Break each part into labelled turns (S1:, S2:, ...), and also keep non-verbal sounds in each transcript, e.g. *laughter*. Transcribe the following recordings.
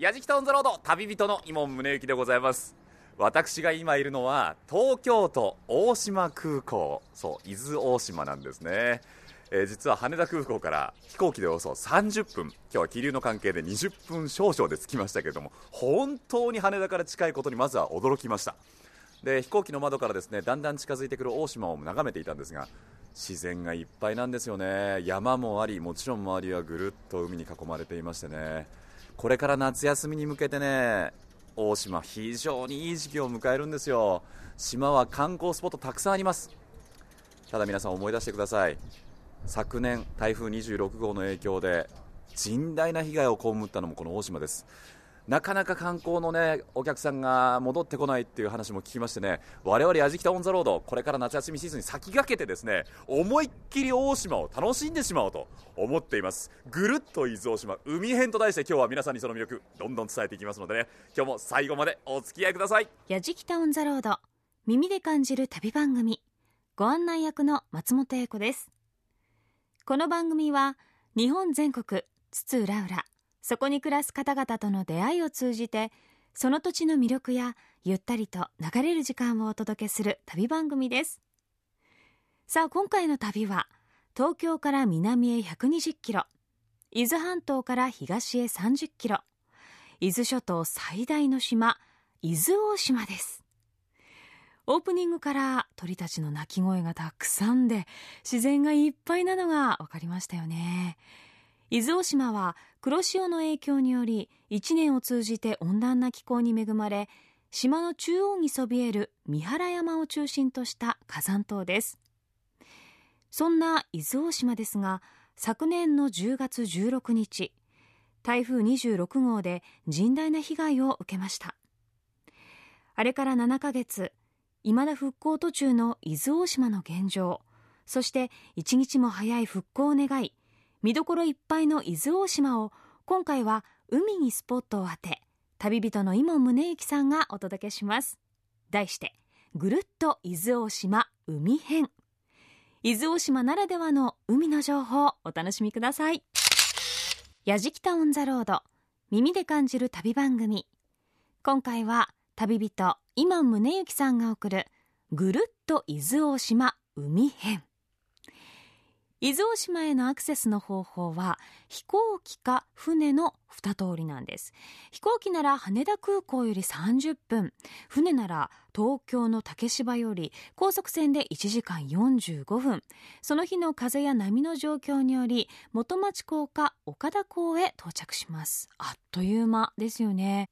S1: やじきたオンザロード旅人の伊門宗行でございます。私が今いるのは東京都大島空港。そう伊豆大島なんですね、えー実は羽田空港から飛行機でおよそ30分今日は気流の関係で20分少々で着きましたけれども本当に羽田から近いことにまずは驚きました。で飛行機の窓からですねだんだん近づいてくる大島を眺めていたんですが自然がいっぱいなんですよね。山もありもちろん周りはぐるっと海に囲まれていましてね。これから夏休みに向けてね大島非常にいい時期を迎えるんですよ。島は観光スポットたくさんあります。ただ皆さん思い出してください。昨年台風26号の影響で甚大な被害を被ったのもこの大島です。なかなか観光のねお客さんが戻ってこないっていう話も聞きましてね我々やじきたオンザロードこれから夏休みシーズンに先駆けてですね思いっきり大島を楽しんでしまおうと思っています。ぐるっと伊豆大島海編と題して今日は皆さんにその魅力どんどん伝えていきますのでね今日も最後までお付き合いください。
S2: やじきたオンザロード耳で感じる旅番組。ご案内役の松本英子です。この番組は日本全国津々浦々そこに暮らす方々との出会いを通じてその土地の魅力やゆったりと流れる時間をお届けする旅番組です。さあ今回の旅は東京から南へ120キロ伊豆半島から東へ30キロ伊豆諸島最大の島伊豆大島です。オープニングから鳥たちの鳴き声がたくさんで自然がいっぱいなのが分かりましたよね。伊豆大島は黒潮の影響により1年を通じて温暖な気候に恵まれ島の中央にそびえる三原山を中心とした火山島です。そんな伊豆大島ですが昨年の10月16日台風26号で甚大な被害を受けました。あれから7ヶ月未だ復興途中の伊豆大島の現状そして一日も早い復興を願い見どころいっぱいの伊豆大島を今回は海にスポットを当て旅人の伊門宗行さんがお届けします。題してぐるっと伊豆大島海編。伊豆大島ならではの海の情報お楽しみください。やじきたオンザロード耳で感じる旅番組。今回は旅人今宗行さんが送るぐるっと伊豆大島海編。伊豆大島へのアクセスの方法は飛行機か船の2通りなんです。飛行機なら羽田空港より30分。船なら東京の竹芝より高速船で1時間45分。その日の風や波の状況により元町港か岡田港へ到着します。あっという間ですよね。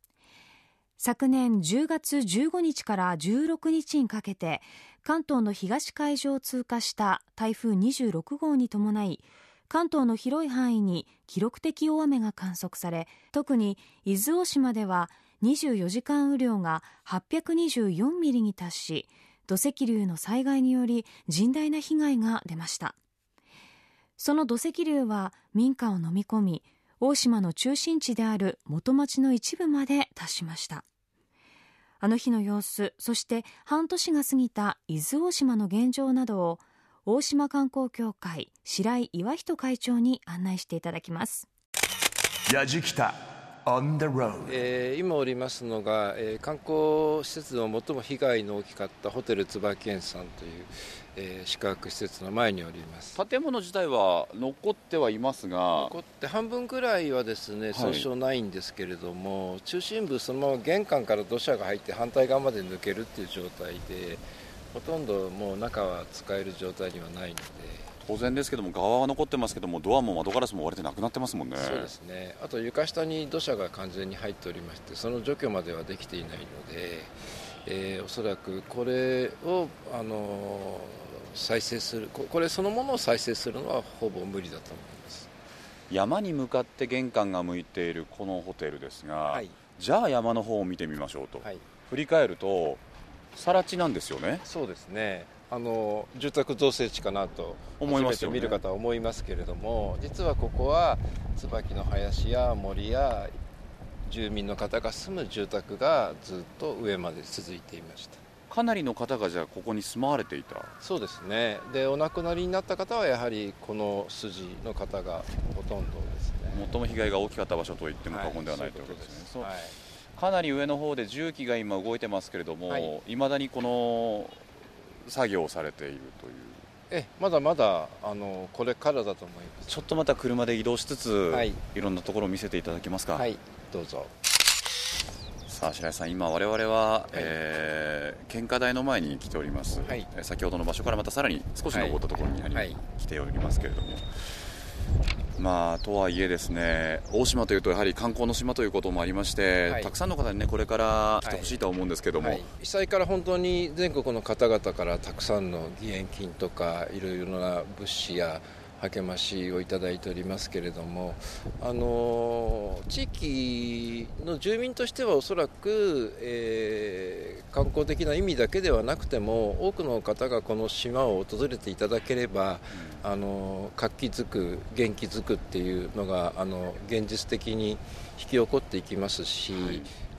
S2: 昨年10月15日から16日にかけて関東の東海上を通過した台風26号に伴い関東の広い範囲に記録的大雨が観測され特に伊豆大島では24時間雨量が824ミリに達し土石流の災害により甚大な被害が出ました。その土石流は民家を飲み込み大島の中心地である元町の一部まで達しました。あの日の様子そして半年が過ぎた伊豆大島の現状などを大島観光協会白井岩人会長に案内していただきます。
S3: やじきた。
S4: えー今おりますのが、えー観光施設の最も被害の大きかったホテル椿園さんという、えー宿泊施設の前におります。
S1: 建物自体は残ってはいますが。
S4: 残って半分ぐらいはですね損傷ないんですけれども、中心部そのまま玄関から土砂が入って反対側まで抜けるっていう状態でほとんどもう中は使える状態にはないので、
S1: 当然ですけども側は残ってますけどもドアも窓ガラスも割れてなくなってますもんね。
S4: そうですね。あと床下に土砂が完全に入っておりましてその除去まではできていないので、えーおそらくこれをあの再生するここれそのものを再生するのはほぼ無理だと思います。
S1: 山に向かって玄関が向いているこのホテルですが、
S4: はい。
S1: じゃあ山の方を見てみましょうと、
S4: はい。
S1: 振り返ると更地なんですよね。
S4: そうですねあの住宅造成地かなと
S1: 思います
S4: 見る方は思いますけれども実はここは椿の林や森や住民の方が住む住宅がずっと上まで続いていました。
S1: かなりの方がじゃあここに住まわれていた？
S4: そうですね。でお亡くなりになった方はやはりこの筋の方がほとんどですね。
S1: 最も被害が大きかった場所と言っても過言ではないということですね、
S4: はい。
S1: かなり上の方で重機が今動いてますけれども、
S4: はい。
S1: いまだにこの作業をされているという。
S4: えまだまだあのこれからだと思います。
S1: ちょっとまた車で移動しつつ、
S4: はい。
S1: い、ろんなところを見せていただけますか、
S4: はい。どうぞ。
S1: さあ白井さん、今、我々は、えー献花台の前に来ております、
S4: はい。
S1: えー先ほどの場所からまたさらに少し登ったところに
S4: はい。
S1: 来ておりますけれども、まあ、とはいえ、ですね大島というとやはり観光の島ということもありまして、
S4: はい。
S1: たくさんの方に、ね、これから来てほしいとは思うんですけども、
S4: はい、被災から本当に全国の方々からたくさんの義援金とかいろいろな物資や励ましをいただいておりますけれども、あの地域の住民としてはおそらく、えー観光的な意味だけではなくても多くの方がこの島を訪れていただければ、あの活気づく元気づくっていうのがあの現実的に引き起こっていきますし、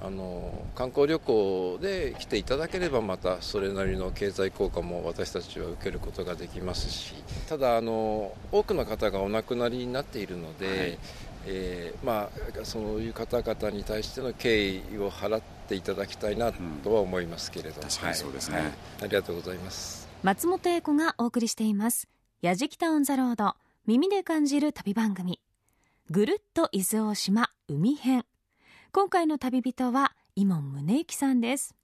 S4: あの観光旅行で来ていただければまたそれなりの経済効果も私たちは受けることができますしただあの多くの方がお亡くなりになっているので、
S1: はい。
S4: えーまあ、そういう方々に対しての敬意を払っていただきたいなとは思いますけれど、
S1: 確かにそうですね。
S4: はい。ありがとうございます。
S2: 松本英子がお送りしています「やじきた On the Road 耳で感じる旅番組」ぐるっと伊豆大島海編。今回の旅人は井門宗之さんです。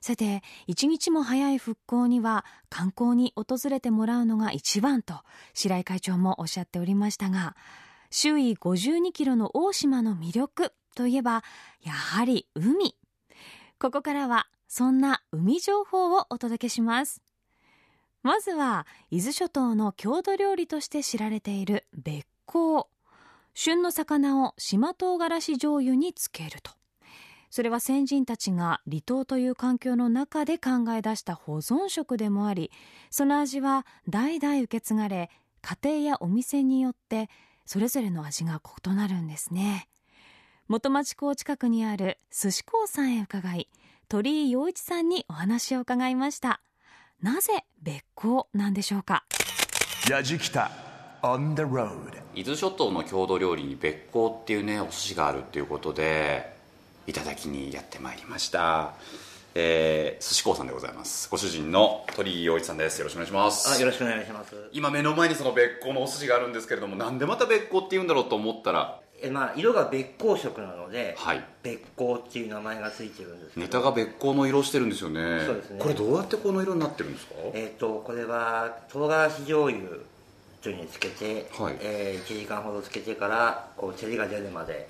S2: さて一日も早い復興には観光に訪れてもらうのが一番と白井会長もおっしゃっておりましたが周囲52キロの大島の魅力といえばやはり海。ここからはそんな海情報をお届けします。まずは伊豆諸島の郷土料理として知られているべっこう旬の魚を島唐辛子醤油につけると。それは先人たちが離島という環境の中で考え出した保存食でもありその味は代々受け継がれ家庭やお店によってそれぞれの味が異なるんですね。元町港近くにある寿司港さんへ伺い鳥居陽一さんにお話を伺いました。なぜ別行なんでしょうか？
S3: やじきた on the road
S1: 伊豆諸島の郷土料理に別行っていうねお寿司があるっていうことでいただきにやってまいりました。えー、寿司港さんでございます。ご主人の鳥居陽一さんです。よろしくお願いします。
S5: あよろしくお願いします。
S1: 今目の前にその別行のお寿司があるんですけれどもなんでまた別行って言うんだろうと思ったら
S5: えまあ色が別光色なので、
S1: はい。
S5: 別光っていう名前がついてるんです
S1: ネタが別行の色してるんですよね。
S5: そうですね。
S1: これどうやってこの色になってるんですか？
S5: えっ、とこれは唐辛子醤油というのにつけて、
S1: はい。
S5: え1時間ほどつけてからこう照りが出るまで、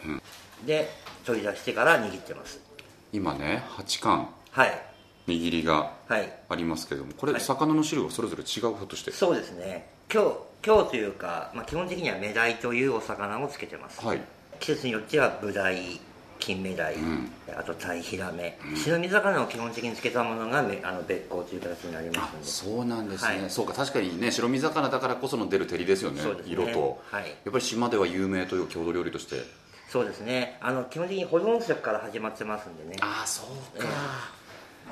S5: で取り出してから握ってます。
S1: 今ね8貫。
S5: はい。
S1: 握りが
S5: はい。
S1: ありますけれどもこれ
S5: はい。
S1: 魚の種類がそれぞれ違うひょっとして。
S5: そうですね今日今日というか、まあ、基本的にはメダイというお魚をつけてます、
S1: はい。
S5: 季節によってはブダイ金目鯛、
S1: ん。
S5: あとタイヒラメ、白身魚を基本的につけたものがめあの別光という形になりま
S1: あ
S5: すんで。
S1: そうなんですね、
S5: はい。
S1: そうか確かにね白身魚だからこその出る照りですよね
S5: そうですね。
S1: 色と、
S5: はい。
S1: やっぱり島では有名という郷土料理として。
S5: そうですね。あの基本的に保存食から始まってますんでね。
S1: ああそうか、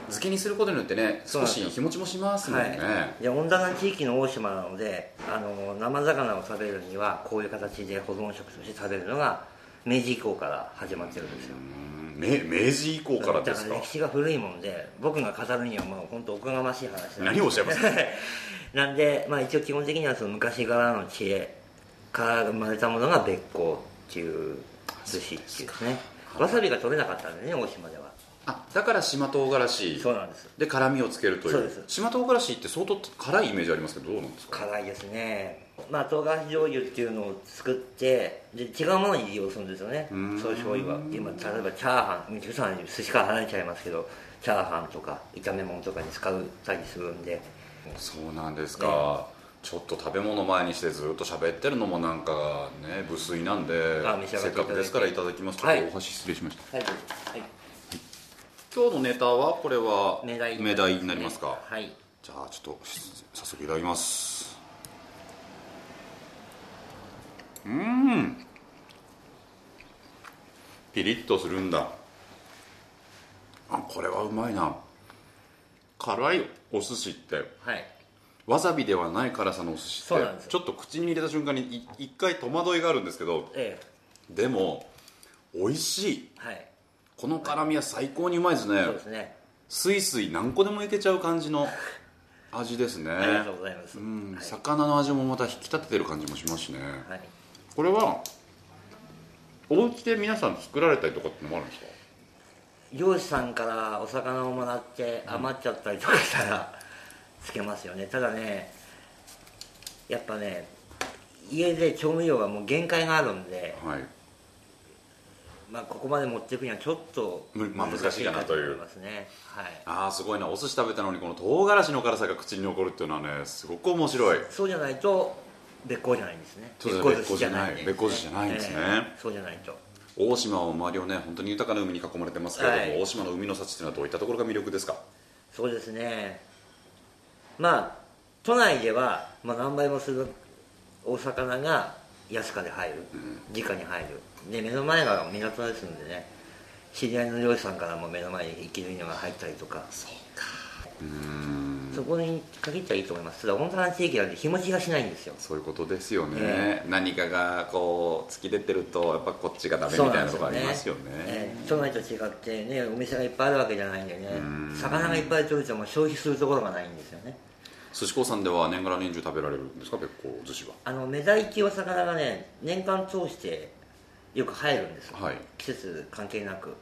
S1: 漬けにすることによってね少し日持ちもしますもん
S5: はい。温暖な地域の大島なのであの生魚を食べるにはこういう形で保存食として食べるのが明治以降から始まってるんですよ。
S1: うん。明明治以降からですか？
S5: だから歴史が古いもんで僕が語るにはもう本当おこがましい話なんです。
S1: 何をおっしゃいます？*laughs*
S5: なんで、まあ、一応基本的にはその昔からの知恵から生まれたものが別光っていう寿司っていうですねわさびが取れなかったんでね大島では
S1: あだから島唐辛子。
S5: そうなんです。
S1: で辛みをつけるという。
S5: そうです。
S1: 島唐辛子って相当辛いイメージありますけどどうなんですか？
S5: 辛いですね。まあ唐辛子醤油っていうのを作ってで違うものに利用するんですよね。
S1: ん。
S5: そういう醤油は。今例えばチャーハン。皆さん寿司から離れちゃいますけどチャーハンとか炒め物とかに使ったりするんで。
S1: そうなんですか、ちょっと食べ物前にしてずっと喋ってるのもなんかね無粋なんでせっかくですからいただきます。ちょ
S5: はい。
S1: っとお箸失礼しました、
S5: はいはい
S1: 今日のネタはこれは
S5: メダイ
S1: メダイになりますか、
S5: はい。
S1: じゃあちょっと早速いただきます。うん。ピリッとするんだ。あこれはうまいな。辛いお寿司って。
S5: はい。
S1: わさびではない辛さのお寿司って。ちょっと口に入れた瞬間にい一回戸惑いがあるんですけど。
S5: え
S1: でも美味しい。
S5: えはい
S1: この辛みは最高にうまいですね。
S5: そうですね。
S1: スイスイ何個でもいけちゃう感じの *laughs* 味ですね。
S5: ありがとうございます、
S1: うん。
S5: はい。
S1: 魚の味もまた引き立ててる感じもしますしね、
S5: はい。
S1: これはお家で皆さん作られたりとかってのもあるんですか？
S5: 漁師さんからお魚をもらって余っちゃったりとかしたら *laughs* つけますよね。ただねやっぱね家で調味料がもう限界があるんで、
S1: はい
S5: まあ、ここまで持っていくにはちょっと
S1: むまあ難しいかなという。
S5: はい。
S1: ああすごいな。お寿司食べたのにこの唐辛子の辛さが口に残るっていうのはねすごく面白い。
S5: そうじゃないと別行じゃないんですね。別行寿司じゃない
S1: 別行寿司じゃないんですね。
S5: ええそうじゃないと。
S1: 大島は周りをね本当に豊かな海に囲まれてますけれども、
S5: はい。
S1: 大島の海の幸っていうのはどういったところが魅力ですか？
S5: そうですね。まあ都内では、まあ、何倍もするお魚が安価で入る。直に入る。で目の前が港ですんでね。知り合いの漁師さんからも目の前に生きるのが入ったりとか。そこに限ったらいいと思います。ただ温暖地域なんで日持ちがしないんですよ。
S1: そういうことですよね、
S5: え
S1: 何かがこう突き出てるとやっぱこっちがダメみたいなところありますよね。
S5: ええ。都内と違ってねお店がいっぱいあるわけじゃないんでね。魚がいっぱい取れても消費するところがないんですよね
S1: 寿司子さんでは年がら年中食べられるんですか？別行寿司は。
S5: あのメダイっていうお魚がね年間通してよく入るんですよ、
S1: はい。
S5: 季節関係なく。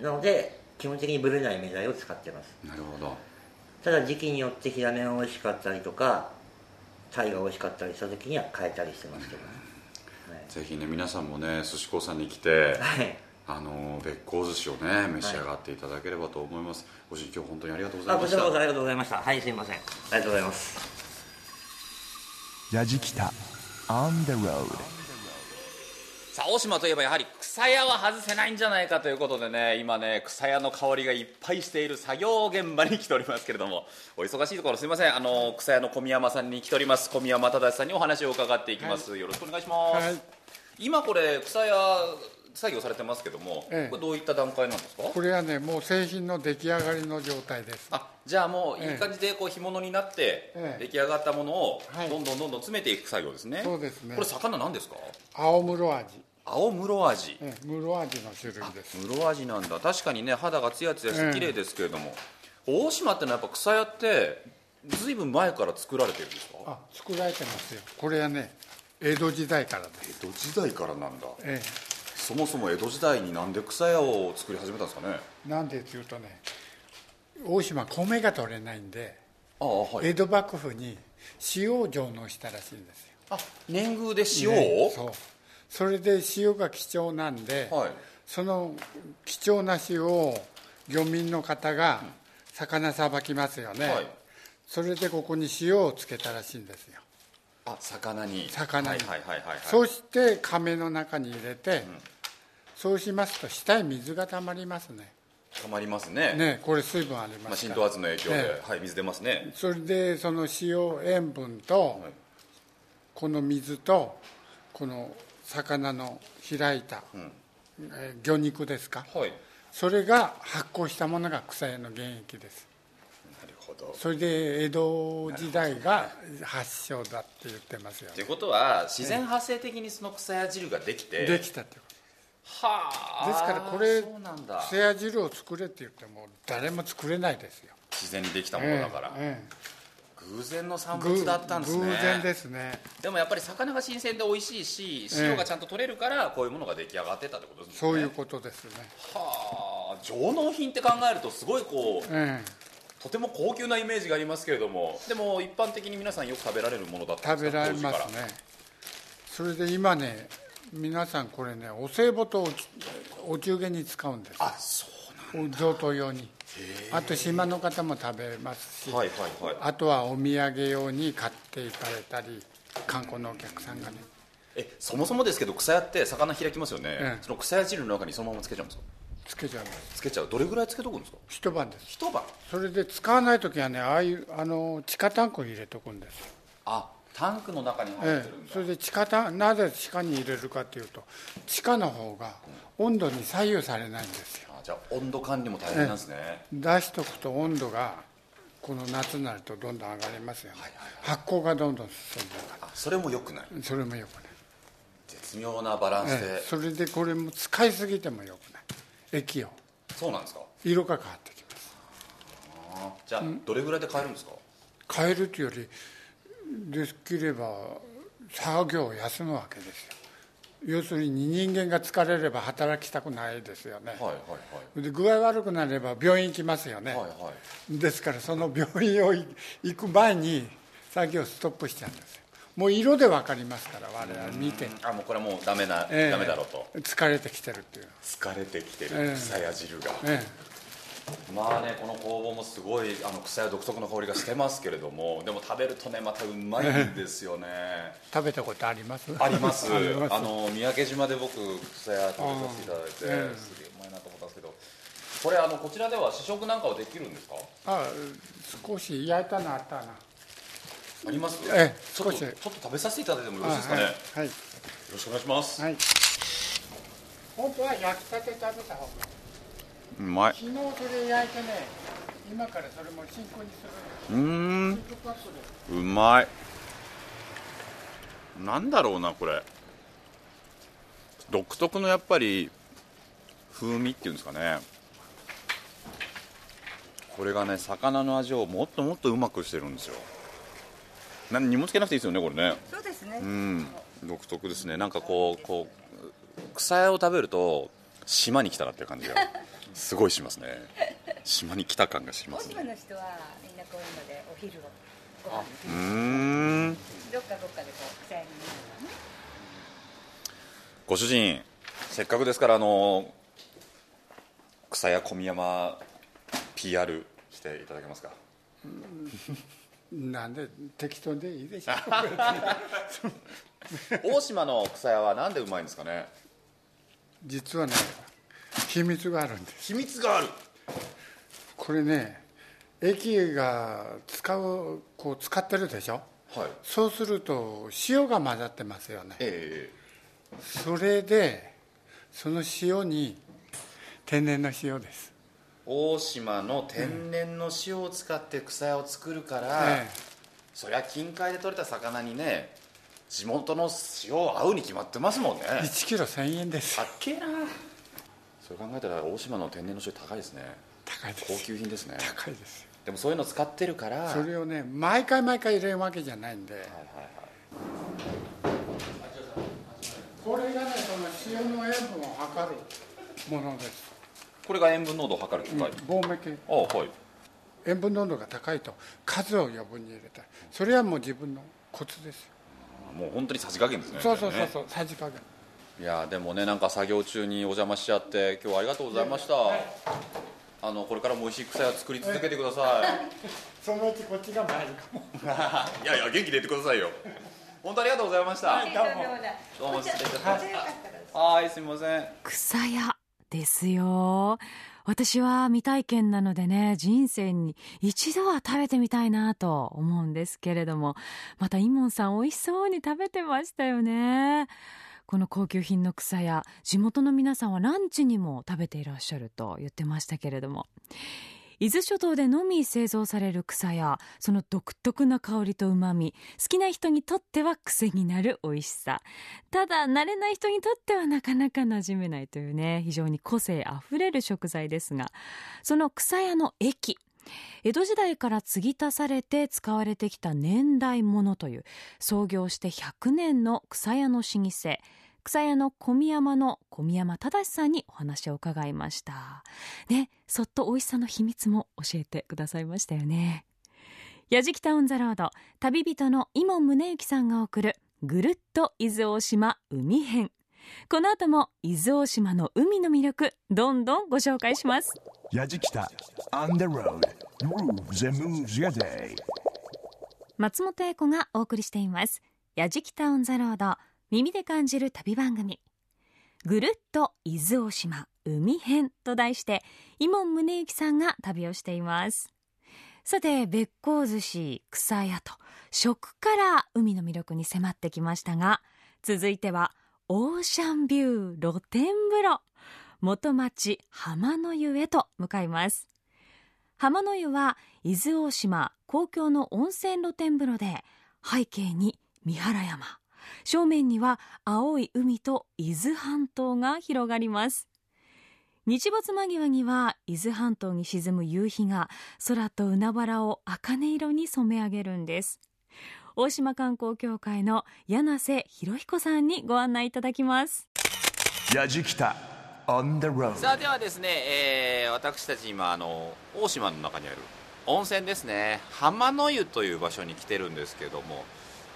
S5: なので基本的にブレないメダイを使ってます。
S1: なるほど。
S5: ただ時期によってヒラメが美味しかったりとかタイが美味しかったりした時には変えたりしてますけどね、
S1: ぜひね皆さんもね寿司子さんに来て
S5: はい、
S1: あの別行寿司をね召し上がっていただければと思います、ご主人今日本当にありがとうございました。
S5: ちらこそありがとうございました。はいすいません。ありがとうございます。
S3: ヤジキタ on the road.
S1: さあ大島といえばやはり草屋は外せないんじゃないかということでね今ね草屋の香りがいっぱいしている作業現場に来ておりますけれどもお忙しいところすみません。あの草屋の小宮山さんに来ております。小宮山忠さんにお話を伺っていきます、よろしくお願いします、
S6: はい。
S1: 今これ草屋作業されてますけども、
S6: ええ。
S1: これどういった段階なんですか？
S6: これはねもう製品の出来上がりの状態です。
S1: あじゃあもういい
S6: ええ
S1: 感じでこう干物になって
S6: ええ。
S1: 出来上がったものを
S6: はい。
S1: どんどんどんどん詰めていく作業ですね、
S6: そうですね。
S1: これ魚なんですか？
S6: 青室味。
S1: 青室味。
S6: ええ室味の種類です。
S1: 室味なんだ。確かにね肌がツヤツヤして綺麗ですけれども、大島ってのはやっぱ草屋ってずいぶん前から作られてるんですか？
S6: あ作られてますよ。これはね江戸時代からです。
S1: 江戸時代からなんだ。
S6: え
S1: そもそも江戸時代になんで草屋を作り始めたんですかね？
S6: えなんでっていうとね大島米が取れないんで
S1: ああはい。
S6: 江戸幕府に塩を上納したらしいんですよ。
S1: あ年貢で塩を、
S6: ねそう。それで塩が貴重なんで、
S1: はい。
S6: その貴重な塩を漁民の方が魚さばきますよね、
S1: はい。
S6: それでここに塩をつけたらしいんですよ。
S1: あ魚に。
S6: 魚に。
S1: はいはいはいはい、はい、
S6: そして亀の中に入れて、そうしますと下に水がたまりますね。
S1: たまりますね。
S6: ねこれ水分あり
S1: ま
S6: すから、
S1: 浸透圧の影響で、
S6: え
S1: はい水出ますね。
S6: それでその塩塩分と、
S1: はい。
S6: この水とこの魚の開いた、えー魚肉ですか？
S1: はい。
S6: それが発酵したものが草屋の原液です。
S1: なるほど。
S6: それで江戸時代が発祥だって言ってますよ
S1: ということは自然発生的にその草屋汁ができて
S6: できたってこ
S1: はあ。
S6: とですからこれ
S1: そうなんだ。
S6: 草屋汁を作れって言っても誰も作れないですよ。
S1: 自然にできたものだから、
S6: ええ
S1: 偶然の産
S6: ええ
S1: 物だったんですね。
S6: 偶然ですね。
S1: でもやっぱり魚が新鮮で美味しいし塩がちゃんと取れるからこういうものが出来上がってたってことですね。
S6: そういうことですね。
S1: はあ。上納品って考えるとすごいこう
S6: ええ。
S1: とても高級なイメージがありますけれども。でも一般的に皆さんよく食べられるものだったんですか？ら
S6: 食べれますね。それで今ね皆さんこれねお歳暮とお中元に使うんです。
S1: あそうなん
S6: 贈答用に。あと島の方も食べますし、
S1: はいはいはい。
S6: あとはお土産用に買っていかれたり観光のお客さんがね。
S1: えそもそもですけど草屋って魚開きますよね、
S6: ええ。
S1: その草屋汁の中にそのままつけちゃうんですか？
S6: つけちゃいます。
S1: つけちゃう。どれぐらいつけとくんですか？
S6: 一晩です。
S1: 一晩。
S6: それで使わない時はねああいうあの地下タンクに入れとくんですよ。
S1: あタンクの中に入
S6: え
S1: ってるんだ、
S6: え、それで地下なぜ地下に入れるかというと地下の方が温度に左右されないんですよ。
S1: あじゃあ温度管理も大変なんですね、
S6: 出しとくと温度がこの夏になるとどんどん上がりますよね、発酵がどんどん進んで
S1: あそれも良くない
S6: る。それもよくない、
S1: 絶妙なバランスで、
S6: ええ。それでこれも使いすぎてもよくない。液を。
S1: そうなんですか。
S6: 色が変わってきます。
S1: あじゃあ、どれぐらいで買えるんですか？
S6: 変えるというよりできれば作業を休むわけですよ。要するに人間が疲れれば働きたくないですよね、
S1: はいはい
S6: で具合悪くなれば病院行きますよね、
S1: はいはい。はい
S6: ですからその病院をい行く前に作業をストップしちゃうんですよ。もう色で分かりますから我々見て、
S1: あもうこれはもうダメな、
S6: ええ。
S1: ダメだろうと。
S6: 疲れてきてるっていう、
S1: 疲れてきてる
S6: ええ
S1: 草や汁が、
S6: え
S1: まあねこの工房もすごいあの草や独特の香りがしてますけれどもでも食べるとねまたうまいんですよね。
S6: え *laughs* 食べたことあります？
S1: あります。*laughs*
S6: あ
S1: の三宅島で僕草屋食べさせていただいて、すげえうまいなと思ったんですけどこれあのこちらでは試食なんかはできるんですか？
S6: あ少し焼いたのあったな。
S1: あります？
S6: ええ少し。
S1: ちょっと食べさせていただいてもよろしいですかね、よ
S6: はいはい、
S1: ろしくお願いします、
S6: はい、本当は焼きたて食べた方が
S1: うまい。
S6: 昨日それ焼いてね今からそれも真空にする
S1: うーんうまい。なんだろうなこれ。独特のやっぱり風味っていうんですかね。これがね魚の味をもっともっとうまくしてるんですよ。何にもつけなくていいですよねこれね。
S7: そうですね。
S1: うん。独特ですね。なんかこうこう草屋を食べると島に来たなっていう感じが *laughs* すごいしますね。島に来た感がしま
S7: 大
S1: すね。
S7: 島の人はみんなこういうのでお昼をご飯
S1: うーん
S7: どっかどっかでこう草屋に見るのね。
S1: ご主人せっかくですからあの草屋小宮山 PR していただけますか？
S6: なんで適当でいいでしょ
S1: 大島の草屋はなんでうまいんですかね？
S6: 実はね秘密があるんです。
S1: 秘密がある。
S6: これね液が使うこう使ってるでしょ？
S1: はい。
S6: そうすると塩が混ざってますよね。
S1: え
S6: それでその塩に天然の塩です、
S1: え大島の天然の塩を使って草屋を作るから、
S6: え
S1: そりゃ近海で取れた魚にね地元の塩合うに決まってますもんね。
S6: え1キロ1000円です。
S1: たっけえなそれ考えたら大島の天然の塩高いですね。
S6: 高いです。
S1: 高級品ですね。
S6: 高いです。よ
S1: でもそういうの使ってるから。
S6: それをね毎回毎回入れるわけじゃないんで、これがねその塩の塩分を測るものです、
S1: これが塩分濃度を測る機械、
S6: 棒目計
S1: あはい。
S6: 塩分濃度が高いと数を余分に入れた。いそれはもう自分のコツです。よ
S1: もう本当にさじ加減ですね。
S6: そうそうそう
S1: ね
S6: そうさじ加減
S1: いやでもねなんか作業中にお邪魔しちゃって今日はありがとうございました、あのこれからも美味しい草屋作り続けてくださ *laughs*
S6: そのうちこっちが参るかも。
S1: い *laughs* いやいや元気でいてくださいよ。本当ありがとうございました。
S7: どうも。
S1: どうも失礼いたし
S7: こ
S1: ます。
S7: ちらよかった
S1: はいすみません。
S2: 草屋ですよ。私は未体験なのでね人生に一度は食べてみたいなと思うんですけれどもまたイモンさん美味しそうに食べてましたよねこの高級品の草屋地元の皆さんはランチにも食べていらっしゃると言ってましたけれども。伊豆諸島でのみ製造される草やその独特な香りとうまみ好きな人にとっては癖になる美味しさ。ただ慣れない人にとってはなかなか馴染めないというね非常に個性あふれる食材ですがその草屋の液江戸時代から継ぎ足されて使われてきた年代物という創業して100年の草屋の老舗草屋の小宮山の小宮山正さんにお話を伺いました。ねそっと美味しさの秘密も教えてくださいましたよね。やじきたオンザロード旅人の伊門宗行さんが送るぐるっと伊豆大島海編。この後も伊豆大島の海の魅力どんどんご紹介します
S3: Yajikita on the road. Grooves and moves your day.
S2: 松本英子がお送りしていますやじきたオンザロード耳で感じる旅番組ぐるっと伊豆大島海編と題して伊門宗行さんが旅をしていますさてべっこう寿司草屋と食から海の魅力に迫ってきましたが続いてはオーシャンビュー露天風呂。元町浜の湯へと向かいます。浜の湯は伊豆大島公共の温泉露天風呂で背景に三原山。正面には青い海と伊豆半島が広がります。日没間際には伊豆半島に沈む夕日が空と海原を茜色に染め上げるんです。大島観光協会の柳瀬博彦さんにご案内いただきます。
S3: やじきた on the road
S1: さあではですね、えー私たち今あの大島の中にある温泉ですね。浜の湯という場所に来てるんですけども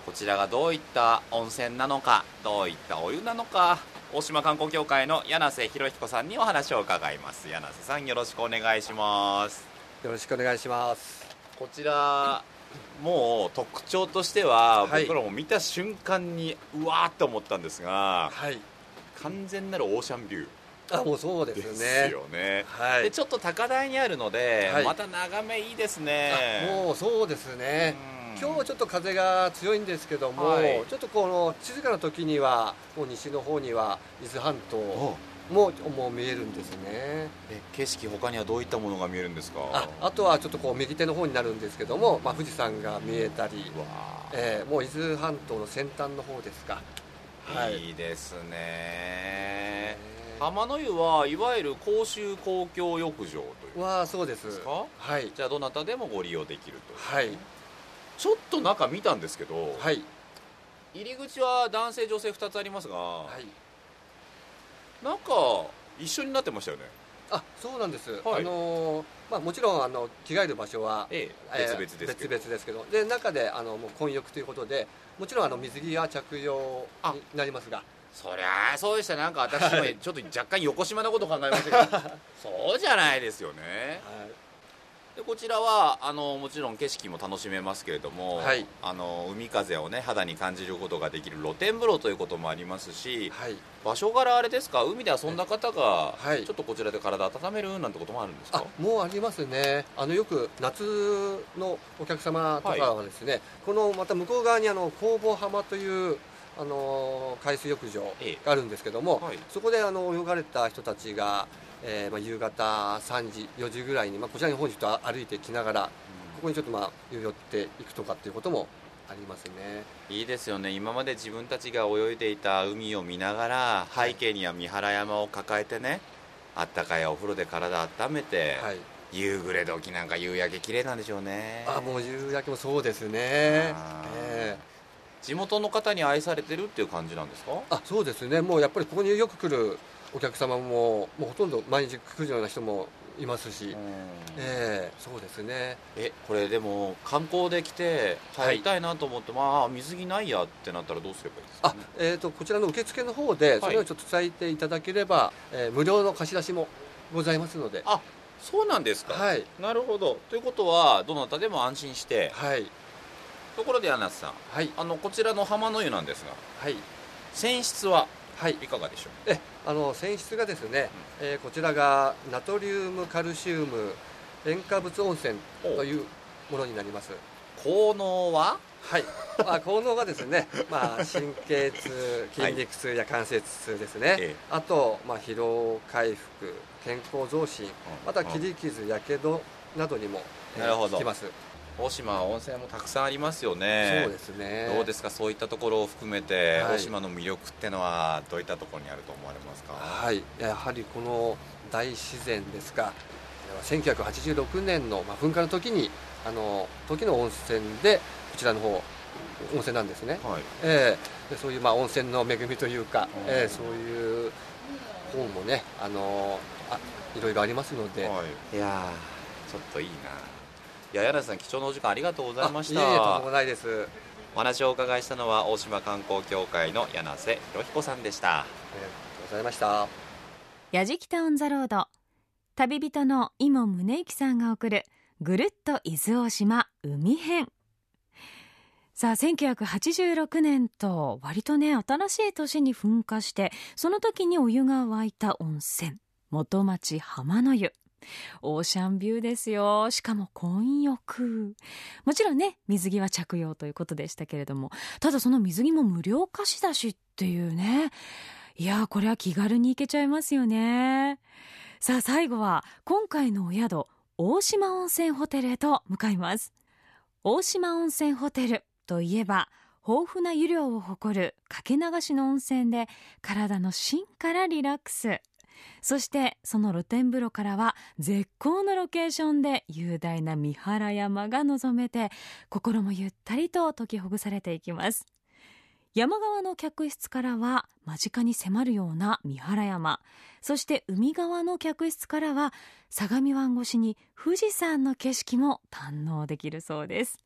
S1: こちらがどういった温泉なのかどういったお湯なのか大島観光協会の柳瀬博彦さんにお話を伺います。柳瀬さんよろしくお願いします。
S8: よろしくお願いします。
S1: こちらもう特徴としては、
S8: はい
S1: 僕らも見た瞬間にうわーって思ったんですが
S8: はい。
S1: 完全なるオーシャンビュー
S8: あ、もうそうで
S1: ですす
S8: ね。
S1: よね
S8: はい。
S1: でちょっと高台にあるので、
S8: はい
S1: また眺めいいですね
S8: あもうそうですね。
S1: うん
S8: 今日はちょっと風が強いんですけども、
S1: はい
S8: ちょっとこの静かな時にはもう西の方には伊豆半島
S1: お
S8: ももう見えるんですね。
S1: え景色他にはどういったものが見えるんですか？
S8: あ、あとはちょっとこう右手の方になるんですけども、まあ富士山が見えたり、えーもう伊豆半島の先端の方ですか。はい。
S1: いいですね浜の湯はいわゆる公衆公共浴場という
S8: わあ、そうです。
S1: ですか？
S8: はい。
S1: じゃあどなたでもご利用できると
S8: はい。
S1: ちょっと中見たんですけど、
S8: はい。
S1: 入り口は男性女性2つありますが、
S8: はい。
S1: なんか一緒になってましたよね。
S8: あそうなんです、
S1: はい。
S8: あのーまあ、もちろんあの着替える場所は、
S1: ええ。
S8: えー
S1: 別々ですけど、
S8: 別々ですけど。で中であのもう混浴ということでもちろんあの水着は着用
S1: あ。
S8: になりますが。
S1: そりゃあそうでしたなんか私もちょっと若干横島なこと考えましたけど。*laughs* そうじゃないですよね。
S8: はい
S1: でこちらはあのもちろん景色も楽しめますけれども、
S8: はい。
S1: あの海風をね肌に感じることができる露天風呂ということもありますし
S8: はい。
S1: 場所柄あれですか？海で遊んだ方が、
S8: はい。
S1: ちょっとこちらで体温めるなんてこともあるんですか？
S8: あもうありますね。あのよく夏のお客様とかはですね、このまた向こう側にあの工房浜というあの海水浴場
S1: ええ。
S8: があるんですけども、
S1: はい。
S8: そこであの泳がれた人たちが、えーまあ、夕方3時4時ぐらいに、まあ、こちらに本日と歩いてきながらここにちょっとまあ寄っていくとかっていうこともありますね。
S1: いいですよね。今まで自分たちが泳いでいた海を見ながら背景には三原山を抱えてねあったかいお風呂で体温めて、
S8: はい。
S1: 夕暮れ時なんか夕焼け綺麗なんでしょうね。
S8: あもう夕焼けもそうですね。ええ
S1: 地元の方に愛されてるっていう感じなんですか？
S8: あそうですね。もうやっぱりここによく来るお客様ももうほとんど毎日来るような人もいますし、ええそうですね。
S1: えこれでも観光で来て入りたいなと思って、まあ水着ないやってなったらどうすればいいですか、
S8: あ
S1: ね、
S8: えー、とこちらの受付の方でそれをちょっと伝えていただければ、えー無料の貸し出しもございますので。
S1: あそうなんですか、
S8: はい。
S1: なるほど。ということはどなたでも安心して。
S8: はい。
S1: ところで柳瀬さん。
S8: はい。
S1: あのこちらの浜の湯なんですが。
S8: はい。
S1: 泉質は？
S8: はい。
S1: いかがでしょう？
S8: えあの泉質がですね、えーこちらがナトリウムカルシウム塩化物温泉というものになります。
S1: 効能は？
S8: はい、まあ、効能がですね、*laughs* まあ、神経痛筋肉痛や関節痛ですね、
S1: ええ。
S8: あと、まあ、疲労回復健康増進また切り傷やけどなどにも、えー
S1: なるほど。
S8: 効きます
S1: 大島は温泉もたくさんありますよね。
S8: そうですね。
S1: どうですか？そういったところを含めて、
S8: はい。
S1: 大島の魅力ってのはどういったところにあると思われますか？
S8: はい。やはりこの大自然ですが1986年の、まあ、噴火の時にあの時の温泉でこちらの方温泉なんですね、
S1: はい。
S8: ええ。でそういうまあ温泉の恵みというか、
S1: うん。
S8: ええそういう本もねあのあいろいろありますので、
S1: はい、いやーちょっといいないや柳瀬さん貴重なお時間ありがとうございまし
S8: あいえいえとんで
S1: た
S8: もないです。
S1: お話をお伺いしたのは大島観光協会の柳瀬博彦さんでした。
S8: ありがとうございました。
S2: やじきたオンザロード旅人の伊茂宗行さんが送るぐるっと伊豆大島海編。さあ1986年と割とね新しい年に噴火してその時にお湯が湧いた温泉元町浜の湯オーシャンビューですよ。しかも混浴。もちろんね水着は着用ということでしたけれども。ただその水着も無料貸し出しっていうね。いやこれは気軽に行けちゃいますよね。さあ最後は今回のお宿大島温泉ホテルへと向かいます。大島温泉ホテルといえば豊富な湯量を誇るかけ流しの温泉で体の芯からリラックス。そしてその露天風呂からは絶好のロケーションで雄大な三原山が望めて心もゆったりと解きほぐされていきます。山側の客室からは間近に迫るような三原山。そして海側の客室からは相模湾越しに富士山の景色も堪能できるそうです。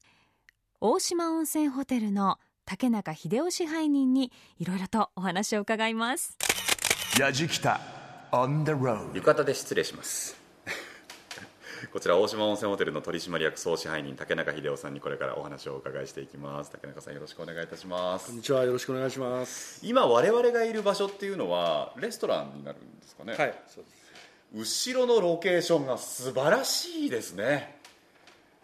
S2: 大島温泉ホテルの竹中秀夫支配人にいろいろとお話を伺います。
S3: やじきた。on the road
S1: 浴衣で失礼します。*laughs* こちら大島温泉ホテルの取締役総支配人竹中秀夫さんにこれからお話をお伺いしていきます。竹中さんよろしくお願いいたします。
S9: こんにちはよろしくお願いします。
S1: 今我々がいる場所っていうのはレストランになるんですかね。
S9: はいそうです。
S1: 後ろのロケーションが素晴らしいですね、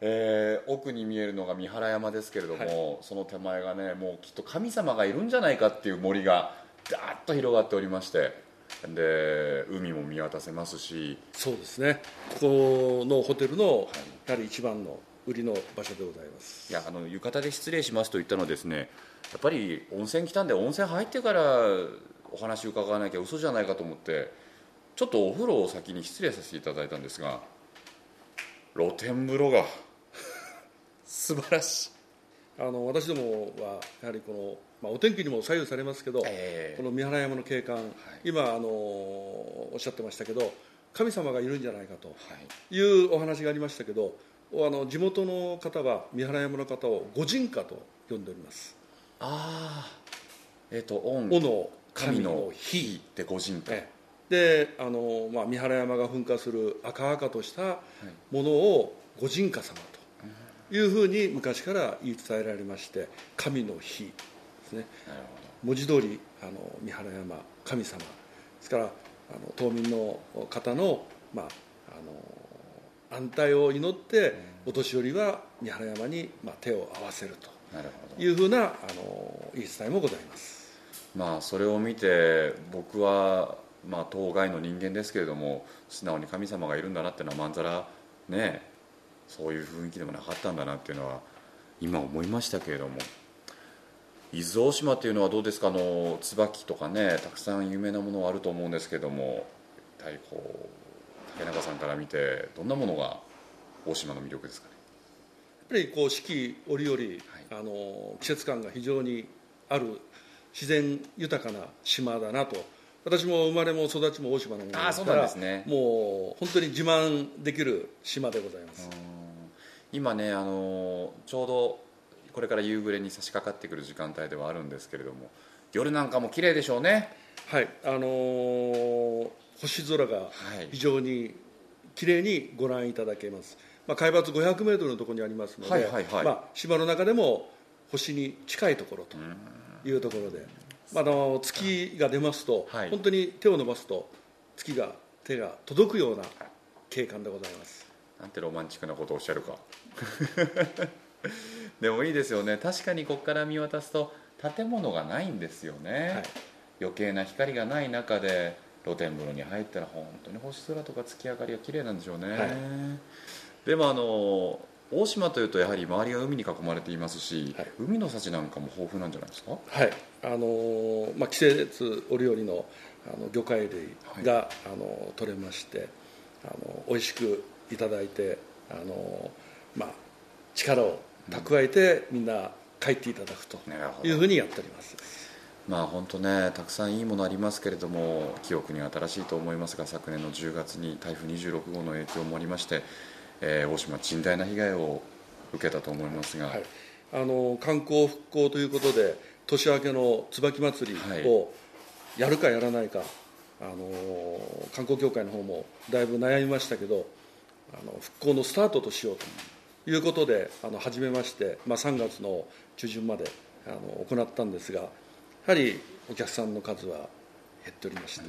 S1: えー奥に見えるのが三原山ですけれども、その手前がねもうきっと神様がいるんじゃないかっていう森がダーッと広がっておりましてで海も見渡せますし。
S9: そうですね。ここのホテルのやはり一番の売りの場所でございます。
S1: いやあの浴衣で失礼しますと言ったのはですねやっぱり温泉来たんで温泉入ってからお話伺わなきゃ嘘じゃないかと思ってちょっとお風呂を先に失礼させていただいたんですが露天風呂が。*laughs* 素晴らしい。
S9: あの私どもはやはりこの、まあ、お天気にも左右されますけど、
S1: ええ。
S9: この三原山の景観、今あのおっしゃってましたけど神様がいるんじゃないかとい。うお話がありましたけどあの地元の方は三原山の方を御神火と呼んでおります。
S1: ああえっ、と御
S9: 御の
S1: 神の火で御神火、
S9: ええ。であの、まあ、三原山が噴火する赤々としたものを御神火様というふうに昔から言い伝えられまして神の火ですね。文字通りあの三原山神様。ですからあの島民の方の,、まあ、あの安泰を祈ってお年寄りは三原山に、まあ、手を合わせると。いうふうなあの言い伝えもございます。
S1: まあそれを見て僕はまあ当該の人間ですけれども素直に神様がいるんだなっていうのはまんざらねそういう雰囲気でもなかったんだなっていうのは今思いましたけれども伊豆大島っていうのはどうですか？あの椿とかねたくさん有名なものはあると思うんですけども一体こう竹中さんから見てどんなものが大島の魅力ですかね？
S9: やっぱりこう四季折々、あの季節感が非常にある自然豊かな島だなと。私も生まれも育ちも大島のものですから
S1: ですね。
S9: もう本当に自慢できる島でございます。
S1: 今ねあのちょうどこれから夕暮れに差し掛かってくる時間帯ではあるんですけれども夜なんかも綺麗でしょうね。
S9: はいあのー星空が
S1: はい。
S9: 非常に綺麗にご覧いただけます、まあ、海抜500メートルのところにありますので、
S1: はいはいはい。
S9: まあ、島の中でも星に近いところというところで、まあ、あの月が出ますと、
S1: はい。
S9: 本当に手を伸ばすと月が手が届くような景観でございます。
S1: なんてロマンチックなことをおっしゃるか *laughs* でもいいですよね。確かにここから見渡すと建物がないんですよね、余計な光がない中で露天風呂に入ったら本当に星空とか月明かりが綺麗なんでしょうね、
S9: はい。
S1: でもあの大島というとやはり周りが海に囲まれていますし、海の幸なんかも豊富なんじゃないですか？
S9: はい。あのーまあ、季節折々のあの魚介類が、あの取れましてあの美味しくいただいてあの、まあ、力を蓄えて、みんな帰っていただくというふうにやっております。
S1: まあ本当ねたくさんいいものありますけれども記憶に新しいと思いますが昨年の10月に台風26号の影響もありまして、えー大島甚大な被害を受けたと思いますが、
S9: あの観光復興ということで年明けの椿祭りをやるかやらないか、あの観光協会の方もだいぶ悩みましたけどあの復興のスタートとしようということであの始めまして、まあ、3月の中旬まであの行ったんですがやはりお客さんの数は減っておりまして、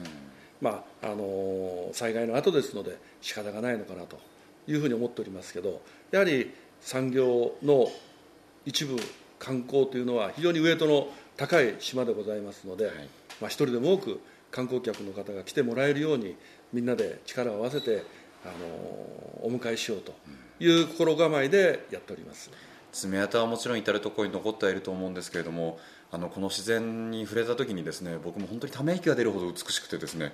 S9: まあ、あの災害の後ですので仕方がないのかなというふうに思っておりますけどやはり産業の一部観光というのは非常にウエイトの高い島でございますので、まあ、一人でも多く観光客の方が来てもらえるようにみんなで力を合わせてあのお迎えしようという心構えでやっております。
S1: 爪痕はもちろん至る所に残ってはいると思うんですけれどもあのこの自然に触れた時にですね僕も本当にため息が出るほど美しくてですね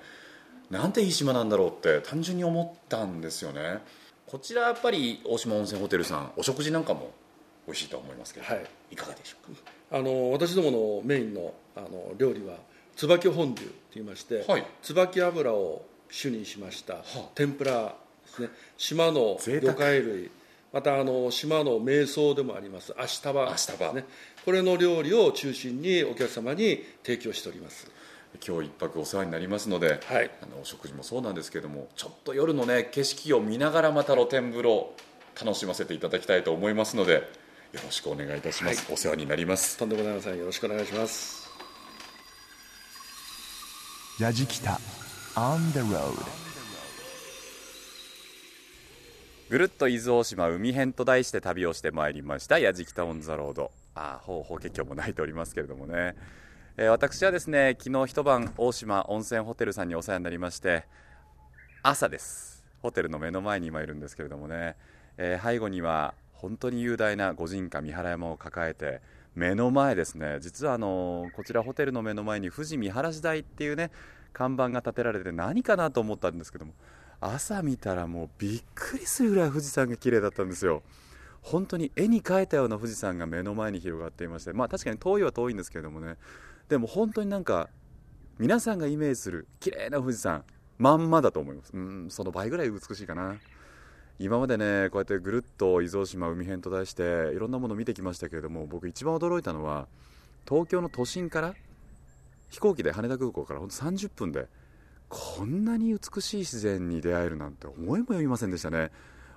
S1: なんていい島なんだろうって単純に思ったんですよね。こちらやっぱり大島温泉ホテルさんお食事なんかも美味しいと思いますけど、
S9: はい、
S1: いかがでしょうか？
S9: あの私どものメインのあの料理は椿本流といいまして、
S1: はい。
S9: 椿油を主にしました。天ぷらですね。島の魚介類。またあの島の名草でもあります。アシタバ
S1: アシタバ
S9: ね。これの料理を中心にお客様に提供しております。
S1: 今日一泊お世話になりますので、
S9: はい。
S1: あのお食事もそうなんですけれどもちょっと夜のね景色を見ながらまた露天風呂楽しませていただきたいと思いますのでよろしくお願いいたします、お世話になります。
S9: とんでもございません。よろしくお願いします。
S3: ヤジキタ On the road.
S1: ぐるっと伊豆大島海編と題して旅をしてまいりました「やじきた On the Road」ああ、ホーホケキョも鳴いておりますけれどもね、えー私はですね昨日一晩大島温泉ホテルさんにお世話になりまして朝です。ホテルの目の前に今いるんですけれどもね、えー背後には本当に雄大な御神家三原山を抱えて目の前ですね。実はあのこちらホテルの目の前に富士見晴らし台っていうね看板が立てられて何かなと思ったんですけども朝見たらもうびっくりするぐらい富士山が綺麗だったんですよ。本当に絵に描いたような富士山が目の前に広がっていましてまあ確かに遠いは遠いんですけれどもね。でも本当になんか皆さんがイメージする綺麗な富士山まんまだと思います。うんその倍ぐらい美しいかな。今までねこうやってぐるっと伊豆大島海編と題していろんなものを見てきましたけれども僕一番驚いたのは東京の都心から飛行機で羽田空港からほんと30分でこんなに美しい自然に出会えるなんて思いもよりませんでしたね。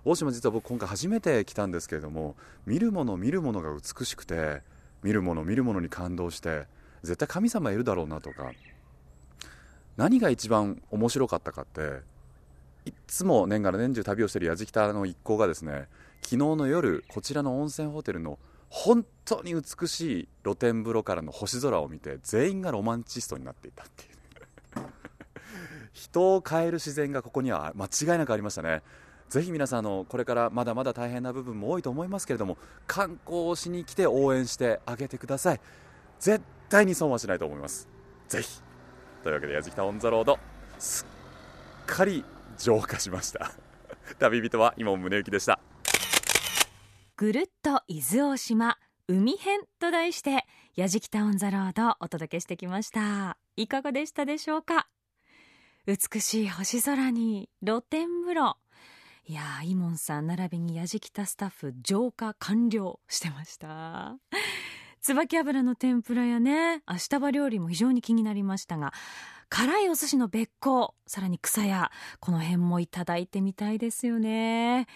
S1: 大島実は僕今回初めて来たんですけれども見るもの見るものが美しくて見るもの見るものに感動して絶対神様いるだろうなとか何が一番面白かったかっていつも年がら年中旅をしているやじきたの一行がですね昨日の夜こちらの温泉ホテルの本当に美しい露天風呂からの星空を見て全員がロマンチストになっていたっていう。*laughs* 人を変える自然がここには間違いなくありましたね。ぜひ皆さんのこれからまだまだ大変な部分も多いと思いますけれども観光をしに来て応援してあげてください。絶対に損はしないと思います。ぜひ。というわけでやじきた On the Road すっかり浄化しました。*laughs* 旅人は井門宗之でした。
S2: ぐるっと伊豆大島海編と題してやじきた On the Road お届けしてきました。いかがでしたでしょうか？美しい星空に露天風呂。いやーイモンさん並びにやじきたスタッフ浄化完了してました。椿油の天ぷらやね明日葉料理も非常に気になりましたが辛いお寿司の別行さらに草屋この辺もいただいてみたいですよね。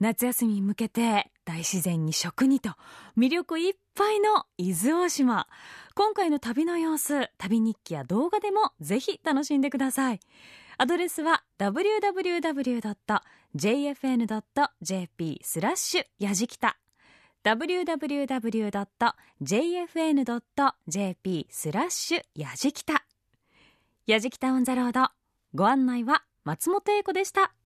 S2: 夏休みに向けて大自然に食にと魅力いっぱいの伊豆大島。今回の旅の様子旅日記や動画でもぜひ楽しんでください。アドレスは www.jfn.jp スラッシュやじきた。www.jfn.jp スラッシュやじきた。やじきたオンザロード。ご案内は松本英子でした。